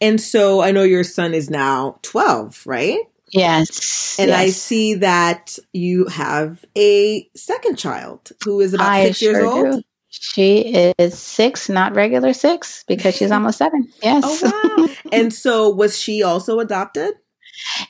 And so I know your son is now 12, right? Yes. And I see that you have a second child who is about I six years old. do. She is six, not regular six, because she's almost seven. Yes. Oh wow! and so was she also adopted?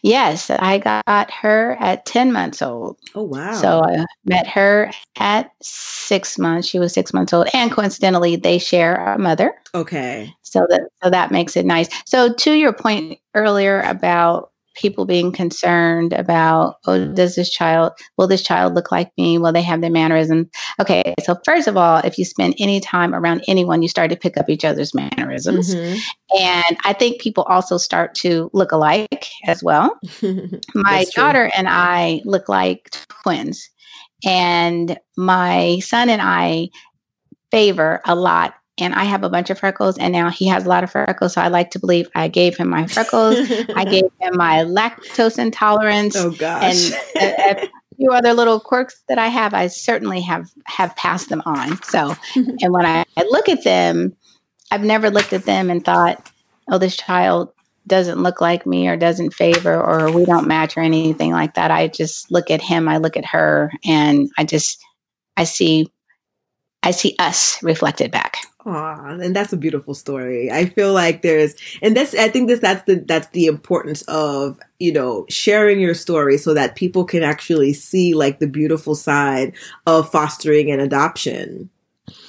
Yes, I got her at 10 months old. Oh wow! So I met her at six months. She was six months old. And coincidentally, they share a mother. okay, So that so that makes it nice. So to your point earlier about people being concerned about, oh, does this child will this child look like me? Will they have the mannerisms? Okay, so first of all, if you spend any time around anyone, you start to pick up each other's mannerisms. Mhm. And I think people also start to look alike as well. My daughter and I look like twins, and my son and I favor a lot. And I have a bunch of freckles, and now he has a lot of freckles. So I like to believe I gave him my freckles. I gave him my lactose intolerance, oh gosh! and a, a few other little quirks that I have. I certainly have have passed them on. So, and when I, I look at them, I've never looked at them and thought, "Oh, this child doesn't look like me, or doesn't favor, or we don't match, or anything like that." I just look at him, I look at her, and I just I see I see us reflected back. Aw, and that's a beautiful story. I feel like there's, and that's, I think this, that's the, that's the importance of, you know, sharing your story so that people can actually see like the beautiful side of fostering and adoption.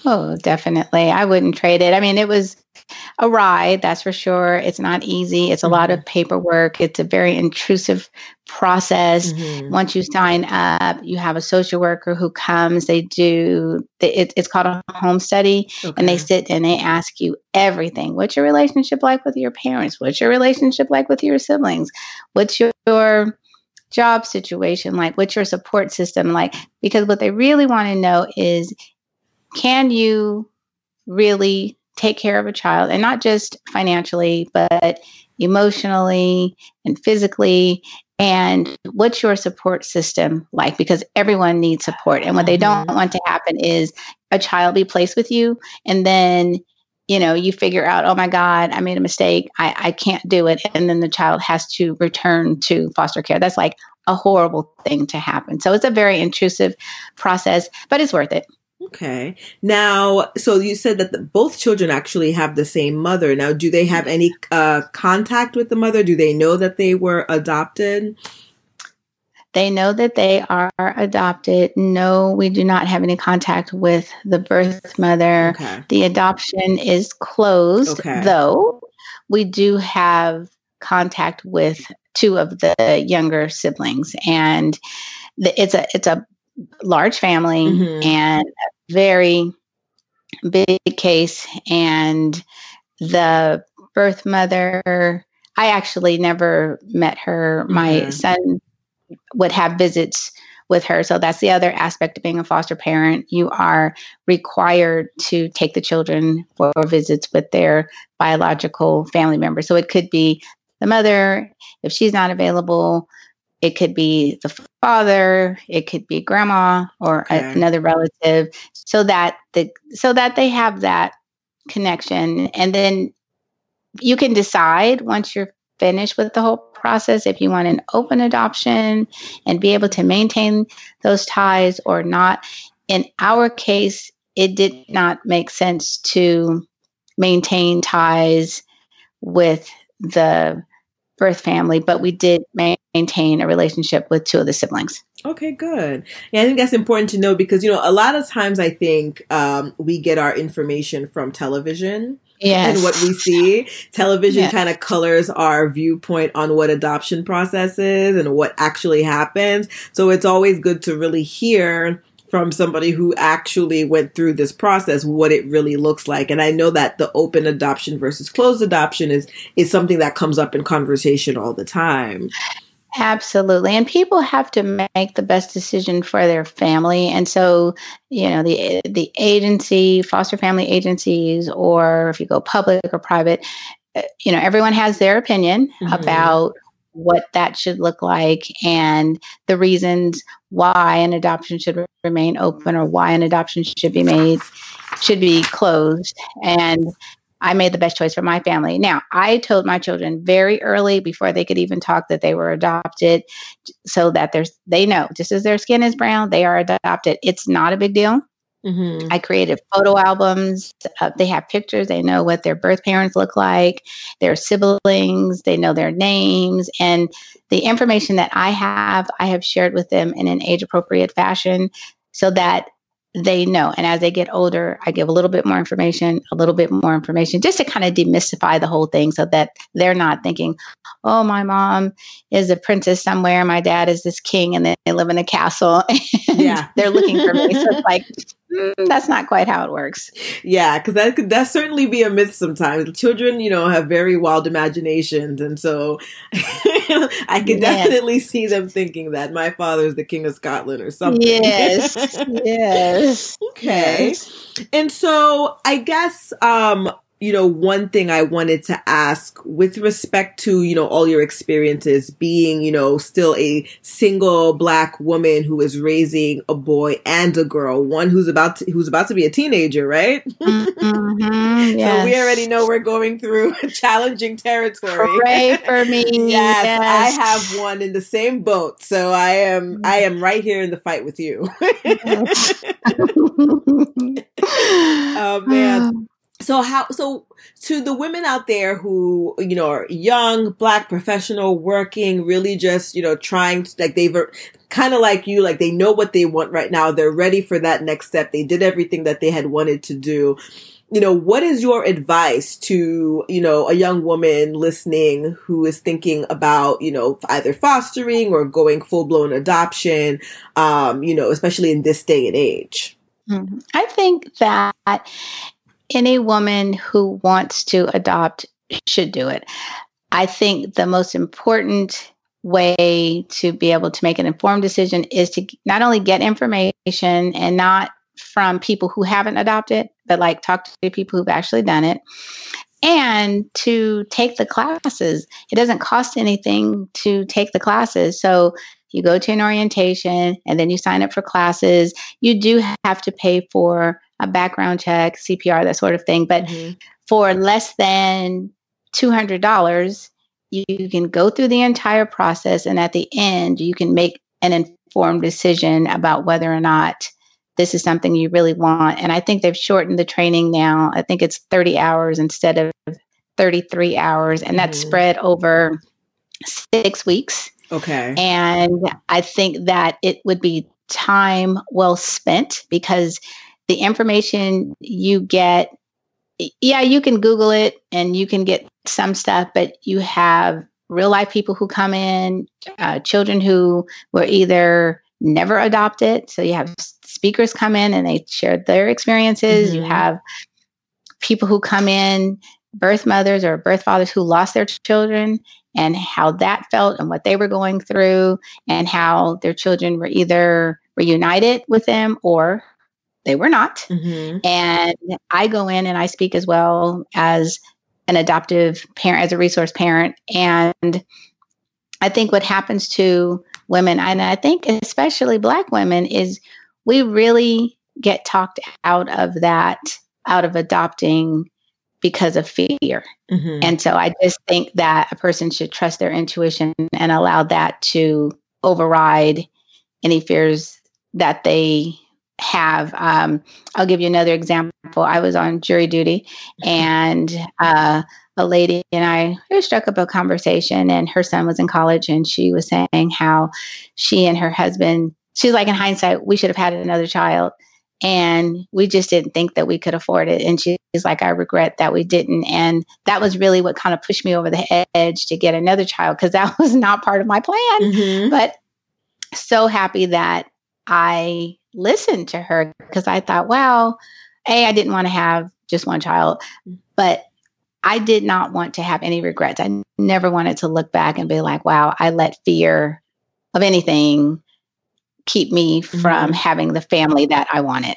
Oh, definitely. I wouldn't trade it. I mean, it was a ride, that's for sure. It's not easy. It's a lot of paperwork. It's a very intrusive process. Mhm. Once you sign up, you have a social worker who comes. They do, it, it's called a home study, and they Okay. sit and they ask you everything. What's your relationship like with your parents? What's your relationship like with your siblings? What's your, your job situation like? What's your support system like? Because what they really want to know is can you really take care of a child and not just financially, but emotionally and physically? And what's your support system like? Because everyone needs support. And what they don't mm-hmm. want to happen is a child be placed with you and then you know you figure out oh my god i made a mistake I, I can't do it and then the child has to return to foster care that's like a horrible thing to happen so it's a very intrusive process but it's worth it Okay. Now, so you said that the, both children actually have the same mother. Now, do they have any uh, contact with the mother? Do they know that they were adopted? they know that they are adopted no we do not have any contact with the birth mother Okay. the adoption is closed Okay. though we do have contact with two of the younger siblings and the, it's a it's a large family Mhm. and very big case and the birth mother i actually never met her. My son would have visits with her so that's the other aspect of being a foster parent. You are required to take the children for visits with their biological family members. So it could be the mother if she's not available it could be the father it could be grandma or a- another relative so that the so that they have that connection. And then you can decide once you're finished with the whole process if you want an open adoption and be able to maintain those ties or not. In our case it did not make sense to maintain ties with the birth family but we did maintain a relationship with two of the siblings Okay, good. Yeah, I think that's important to know because you know a lot of times I think um, we get our information from television yes and what we see. Television Yeah. kind of colors our viewpoint on what adoption process is and what actually happens. So it's always good to really hear from somebody who actually went through this process what it really looks like. And I know that the open adoption versus closed adoption is is something that comes up in conversation all the time. Absolutely. And people have to make the best decision for their family. And so, you know, the the agency, foster family agencies or if you go public or private, uh, you know, everyone has their opinion Mhm. about what that should look like and the reasons why an adoption should remain open or why an adoption should be made should be closed and I made the best choice for my family. Now, I told my children very early before they could even talk that they were adopted so that there's they know just as their skin is brown, they are adopted. It's not a big deal. Mm-hmm. I created photo albums. Uh, they have pictures. They know what their birth parents look like, their siblings, they know their names. And the information that I have, I have shared with them in an age appropriate fashion so that they know. And as they get older, I give a little bit more information, a little bit more information, just to kind of demystify the whole thing so that they're not thinking, oh, my mom is a princess somewhere, my dad is this king, and they live in a castle. Yeah. they're looking for me. So it's like, mm, that's not quite how it works. Yeah, because that could that certainly be a myth sometimes. Children, you know, have very wild imaginations, and so I could Yeah. definitely see them thinking that my father is the king of Scotland or something. Yes. yes. okay. Yes. And so I guess um you know, one thing I wanted to ask with respect to, you know, all your experiences being, you know, still a single black woman who is raising a boy and a girl, one who's about to, who's about to be a teenager, right? Mm-hmm, yes. So we already know we're going through challenging territory. Pray for me. yes, yes, I have one in the same boat. So I am I am right here in the fight with you. oh man so how so to the women out there who you know are young black professional working really just you know trying to like they've kind of like you like they know what they want right now. They're ready for that next step. They did everything that they had wanted to do. You know what is your advice to you know a young woman listening who is thinking about you know either fostering or going full blown adoption um you know especially in this day and age? Mm-hmm. I think that any woman who wants to adopt should do it. I think the most important way to be able to make an informed decision is to not only get information and not from people who haven't adopted, but like talk to people who've actually done it and to take the classes. It doesn't cost anything to take the classes. So you go to an orientation and then you sign up for classes. You do have to pay for a background check, CPR, that sort of thing. But mm-hmm. for less than $200, you can go through the entire process. And at the end, you can make an informed decision about whether or not this is something you really want. And I think they've shortened the training now. I think it's 30 hours instead of 33 hours, and that's mm-hmm. spread over six weeks. Okay. And I think that it would be time well spent because the information you get, yeah, you can Google it and you can get some stuff, but you have real life people who come in, uh, children who were either never adopted. So you have speakers come in and they share their experiences. Mm-hmm. You have people who come in, birth mothers or birth fathers who lost their children and how that felt and what they were going through and how their children were either reunited with them or they were not. Mm-hmm. And I go in and I speak as well as an adoptive parent, as a resource parent. And I think what happens to women, and I think especially Black women, is we really get talked out of that, out of adopting because of fear. Mm-hmm. And so I just think that a person should trust their intuition and allow that to override any fears that they have. Um, I'll give you another example. I was on jury duty, and uh, a lady and I struck up a conversation, and her son was in college, and she was saying how she and her husband. She's like, in hindsight, we should have had another child, and we just didn't think that we could afford it. And she's like, I regret that we didn't. And that was really what kind of pushed me over the edge to get another child because that was not part of my plan. Mm-hmm. But so happy that I listened to her because I thought, well, A, I didn't want to have just one child, but I did not want to have any regrets. I never wanted to look back and be like, wow, I let fear of anything keep me from mm-hmm. having the family that I wanted.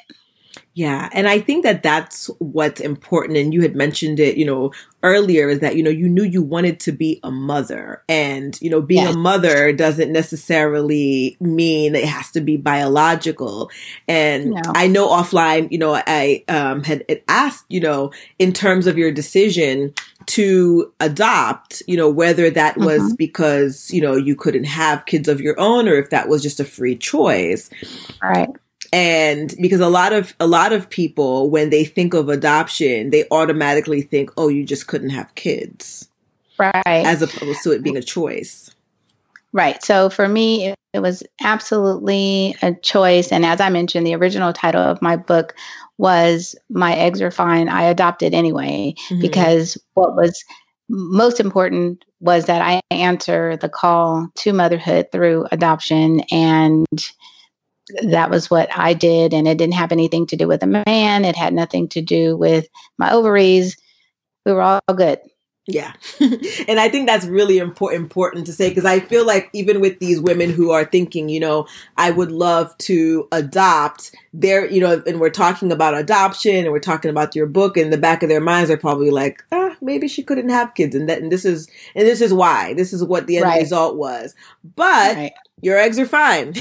Yeah. And I think that that's what's important. And you had mentioned it, you know, earlier is that, you know, you knew you wanted to be a mother. And, you know, being a mother doesn't necessarily mean it has to be biological. And no. I know offline, you know, I um, had asked, you know, in terms of your decision to adopt, you know, whether that was mm-hmm. because, you know, you couldn't have kids of your own or if that was just a free choice. Right and because a lot of a lot of people when they think of adoption they automatically think oh you just couldn't have kids. Right. As opposed to it being a choice. Right. So for me it, it was absolutely a choice. And as i mentioned the original title of my book was my eggs are fine. I adopted anyway mm-hmm. because what was most important was that i answer the call to motherhood through adoption. And that was what I did. And it didn't have anything to do with a man. It had nothing to do with my ovaries. We were all good. Yeah. and I think that's really important important to say because I feel like even with these women who are thinking, you know, I would love to adopt, they're, you know, and we're talking about adoption and we're talking about your book in the back of their minds are probably like, ah, maybe she couldn't have kids and that and this is and this is why. This is what the end Right. result was. But Right. your eggs are fine.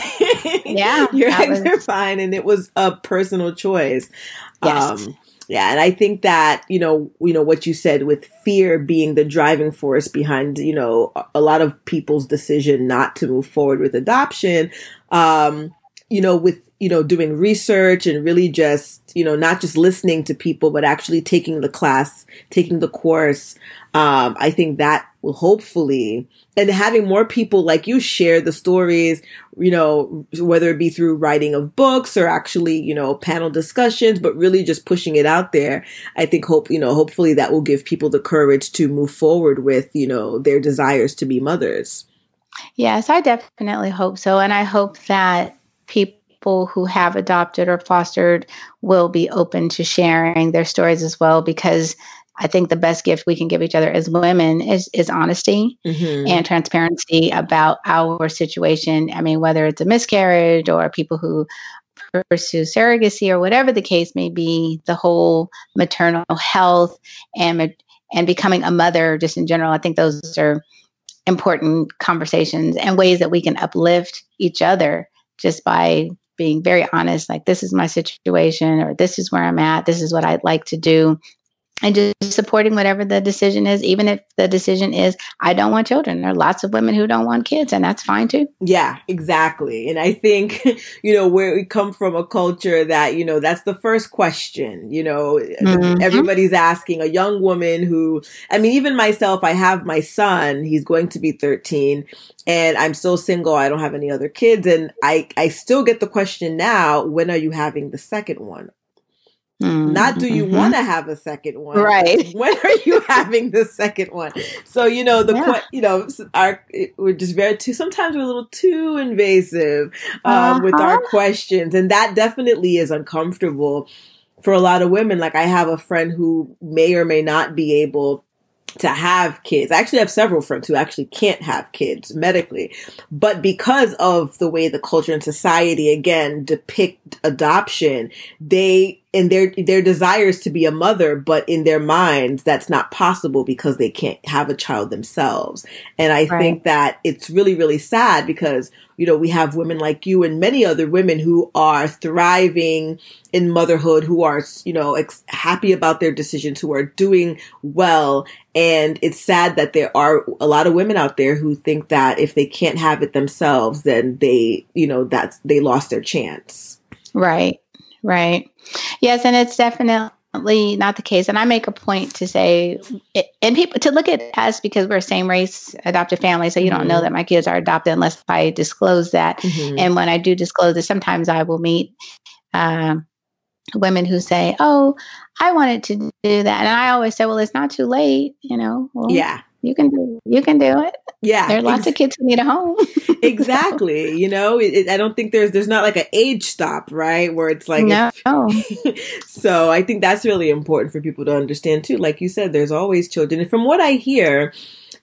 Yeah, your eggs was- are fine and it was a personal choice. Yes. Um, yeah, and I think that you know, you know what you said with fear being the driving force behind you know a- lot of people's decision not to move forward with adoption. Um, you know, with you know doing research and really just you know not just listening to people, but actually taking the class, taking the course. Um, I think that will hopefully and having more people like you share the stories you know, whether it be through writing of books or actually, you know, panel discussions, but really just pushing it out there. I think hope, you know, hopefully that will give people the courage to move forward with, you know, their desires to be mothers. Yes, I definitely hope so. And I hope that people who have adopted or fostered will be open to sharing their stories as well, because I think the best gift we can give each other as women is, is honesty Mm-hmm. and transparency about our situation. I mean, whether it's a miscarriage or people who pursue surrogacy or whatever the case may be, the whole maternal health and and becoming a mother just in general, I think those are important conversations and ways that we can uplift each other just by being very honest like this is my situation or this is where I'm at, this is what I'd like to do and just supporting whatever the decision is, even if the decision is, I don't want children. There are lots of women who don't want kids, and that's fine too. Yeah, exactly. And I think, you know, where we come from a culture that, you know, that's the first question, you know, Mhm. everybody's asking a young woman who, I mean, even myself, I have my son, he's going to be 13 and I'm still single. I don't have any other kids. And I, I still get the question now, when are you having the second one? Not do you Mhm. want to have a second one? Right. When are you having the second one? So you know the Yeah. you know our we're just very too sometimes we're a little too invasive um, with our Uh-huh. questions, and that definitely is uncomfortable for a lot of women. Like I have a friend who may or may not be able to have kids. I actually have several friends who actually can't have kids medically, but because of the way the culture and society again depict adoption, they and their their desires to be a mother, but in their minds that's not possible because they can't have a child themselves. And I Right. think that it's really really sad because you know we have women like you and many other women who are thriving in motherhood, who are you know ex- happy about their decisions, who are doing well, and it's sad that there are a lot of women out there who think that if they can't have it themselves, then they, you know, that's they lost their chance. Right, right. Yes, and it's definitely not the case. And I make a point to say, and people to look at us because we're same race adopted family. So you don't know Mhm. that my kids are adopted unless I disclose that. Mhm. And when I do disclose it, sometimes I will meet um, women who say, "Oh, I wanted to do that," and I always say, "Well, it's not too late. You know, well, yeah, you can do you can do it. Yeah. There are lots ex- of kids who need a home. exactly. You know, it, it, I don't think there's there's not like an age stop, right? Where it's like no, if- so I think that's really important for people to understand too. Like you said, there's always children, and from what I hear,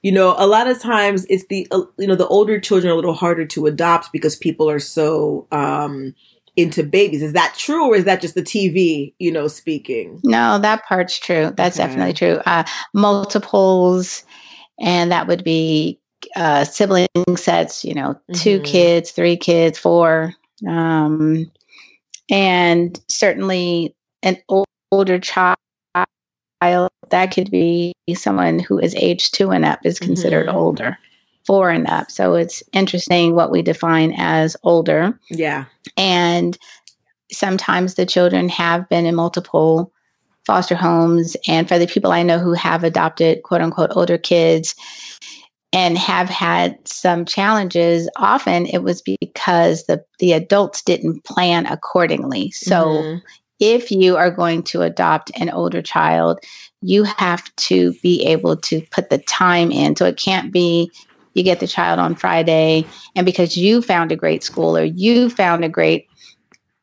you know, a lot of times it's the uh, you know the older children are a little harder to adopt because people are so um into babies. Is that true, or is that just the TV, you know, speaking? no, that part's true. That's Okay. definitely true. Uh, multiples, and that would be uh, sibling sets. You know, two Mhm. kids, three kids, four, um, and certainly an ol- older child. That could be someone who is age two and up is considered Mhm. older, four and up. So it's interesting what we define as older. Yeah. and sometimes the children have been in multiple foster homes and for the people i know who have adopted quote unquote older kids and have had some challenges often it was because the the adults didn't plan accordingly so Mhm. if you are going to adopt an older child, you have to be able to put the time in. So it can't be you get the child on Friday, and because you found a great school or you found a great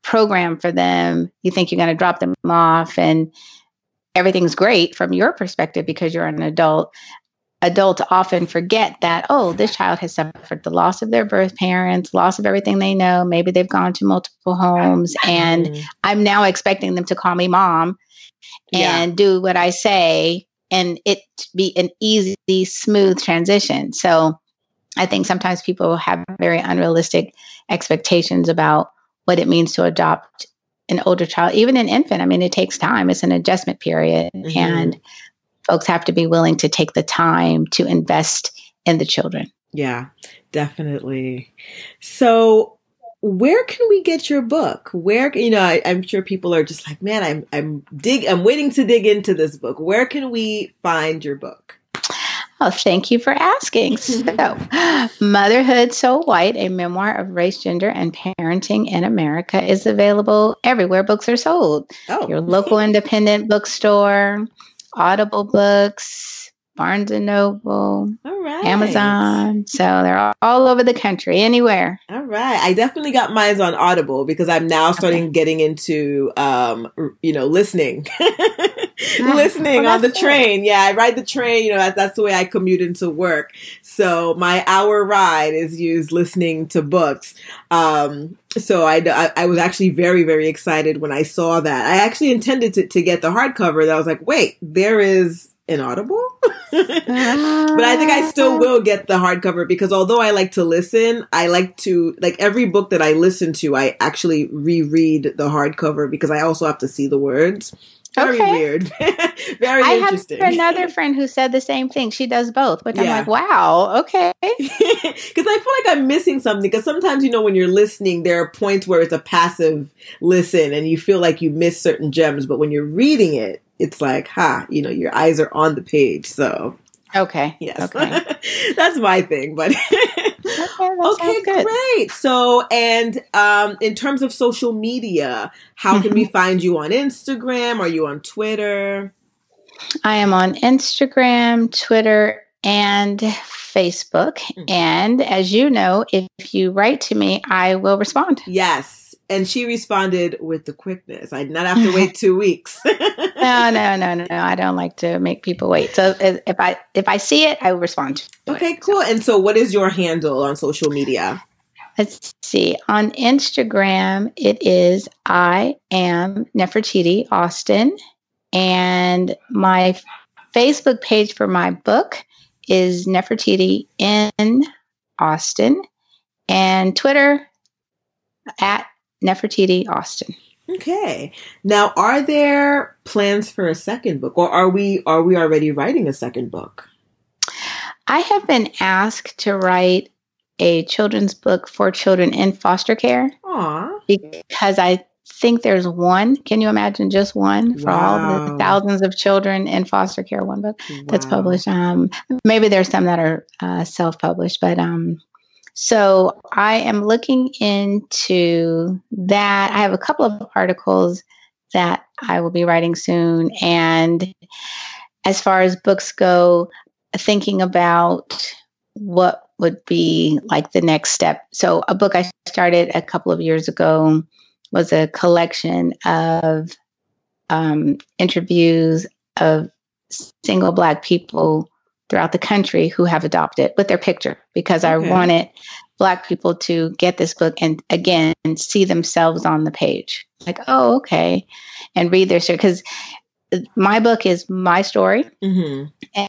program for them, you think you're going to drop them off and everything's great from your perspective because you're an adult adults often forget that oh this child has suffered the loss of their birth parents loss of everything they know maybe they've gone to multiple homes and Mhm. i'm now expecting them to call me mom Yeah. and do what i say and it be an easy smooth transition so i think sometimes people have very unrealistic expectations about what it means to adopt an older child even an infant i mean it takes time it's an adjustment period Mhm. and folks have to be willing to take the time to invest in the children. Yeah, definitely. So, where can we get your book? Where you know, I, I'm sure people are just like, man, I'm I'm dig, I'm waiting to dig into this book. Where can we find your book? Oh, thank you for asking. So, Motherhood So White, a memoir of race, gender, and parenting in America, is available everywhere books are sold. Oh, Your local independent bookstore, Audible Books, Barnes and Noble, all right, Amazon. So they're all, all over the country, anywhere. All right, I definitely got mine on Audible because I'm now starting getting into, um, you know, listening, listening well, on the that's cool. train. Yeah, I ride the train. You know, that, that's the way I commute into work. So my hour ride is used listening to books. Um, so I, I, was actually very, very excited when I saw that. I actually intended to, to get the hardcover. That I was like, wait, there is an Audible. But I think I still will get the hardcover because although I like to listen, I like to like every book that I listen to, I actually reread the hardcover because I also have to see the words. Very Okay. weird. Very I have interesting. another friend who said the same thing. She does both, which I'm like, wow, okay. Because I feel like I'm missing something. Because sometimes, you know, when you're listening, there are points where it's a passive listen and you feel like you miss certain gems. But when you're reading it, it's like, ha, you know, your eyes are on the page. So, Okay. yes. Okay. That's my thing. But. Okay, great. So, and um, in terms of social media, how can Mm-hmm. we find you on Instagram? Are you on Twitter? I am on Instagram, Twitter, and Facebook. Mm. And as you know, if you write to me, I will respond. Yes. And she responded with the quickness. I did not have to wait two weeks. No, no, no, no, no. I don't like to make people wait. So if I if I see it, I will respond. to it. okay, cool. And so, what is your handle on social media? Let's see. On Instagram, it is I am Nefertiti Austin, and my Facebook page for my book is Nefertiti in Austin, and Twitter at Nefertiti Austin. Okay. Now, are there plans for a second book, or are we are we already writing a second book? I have been asked to write a children's book for children in foster care Aw. because I think there's one. Can you imagine just one for all the thousands of children in foster care? One book that's published. Um, maybe there's some that are uh, self-published, but um, so I am looking into that. I have a couple of articles that I will be writing soon, and as far as books go, thinking about what would be like the next step. So a book I started a couple of years ago was a collection of um, interviews of single black people throughout the country who have adopted with their picture because Okay. I wanted black people to get this book and again and see themselves on the page like oh okay and read their story because my book is my story hmm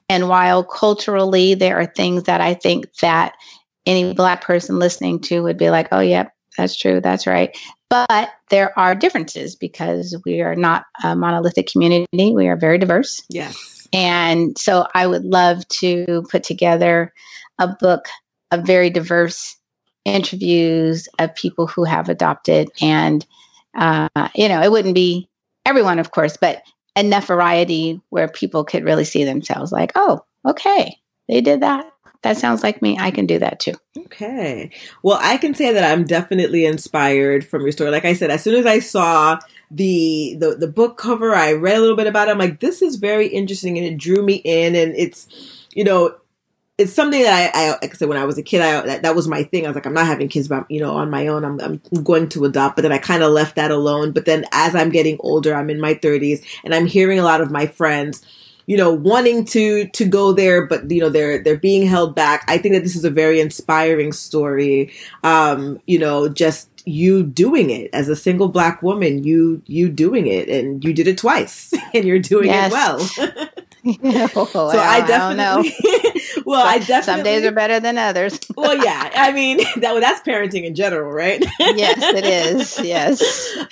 and while culturally there are things that I think that any black person listening to would be like, oh, yep, that's true, that's right. But there are differences because we are not a monolithic community. We are very diverse. Yes. And so I would love to put together a book of very diverse interviews of people who have adopted. And, uh, you know, it wouldn't be everyone, of course, but enough variety where people could really see themselves like, oh, okay, they did that. That sounds like me. I can do that too. Okay. Well, I can say that I'm definitely inspired from your story. Like I said, as soon as I saw the the the book cover, I read a little bit about it. I'm like, this is very interesting, and it drew me in. And it's, you know, it's something that I, I like I said when I was a kid, I that, that was my thing. I was like, I'm not having kids, but you know, on my own, I'm I'm going to adopt. But then I kind of left that alone. But then as I'm getting older, I'm in my 30s, and I'm hearing a lot of my friends, you know, wanting to to go there, but you know, they're they're being held back. I think that this is a very inspiring story. Um, you know, just you doing it as a single black woman, you you doing it, and you did it twice, and you're doing Yes. it well. oh, so I, I don't know. definitely, well, I definitely Some days are better than others. well, yeah. I mean, that that's parenting in general, right? yes, it is. Yes,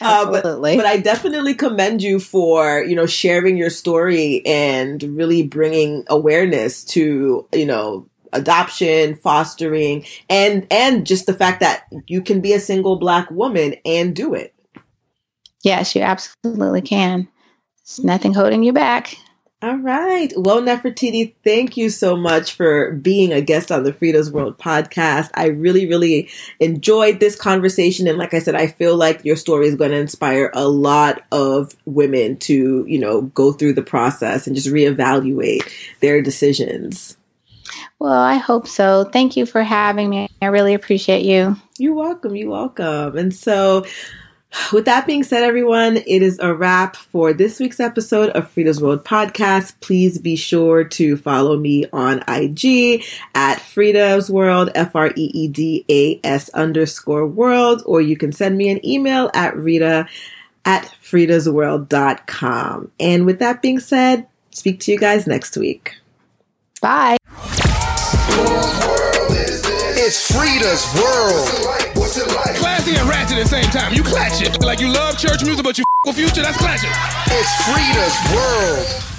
Uh, but, absolutely. but I definitely commend you for you know sharing your story and really bringing awareness to you know adoption, fostering, and and just the fact that you can be a single black woman and do it. yes, you absolutely can. There's nothing holding you back. All right. Well, Nefertiti, thank you so much for being a guest on the FREEd'as World podcast. I really, really enjoyed this conversation. And like I said, I feel like your story is going to inspire a lot of women to, you know, go through the process and just reevaluate their decisions. Well, I hope so. Thank you for having me. I really appreciate you. You're welcome. You're welcome. And so, with that being said, everyone, it is a wrap for this week's episode of FREEd'as World Podcast. Please be sure to follow me on IG at FREEd'as World, F R E E D A S underscore world, or you can send me an email at Rita at freedasworld.com. And with that being said, speak to you guys next week. Bye. It's FREEd'as world. Classy and ratchet at the same time. You clatch it. Like you love church music, but you with future, that's clatching. It's FREEd'as world.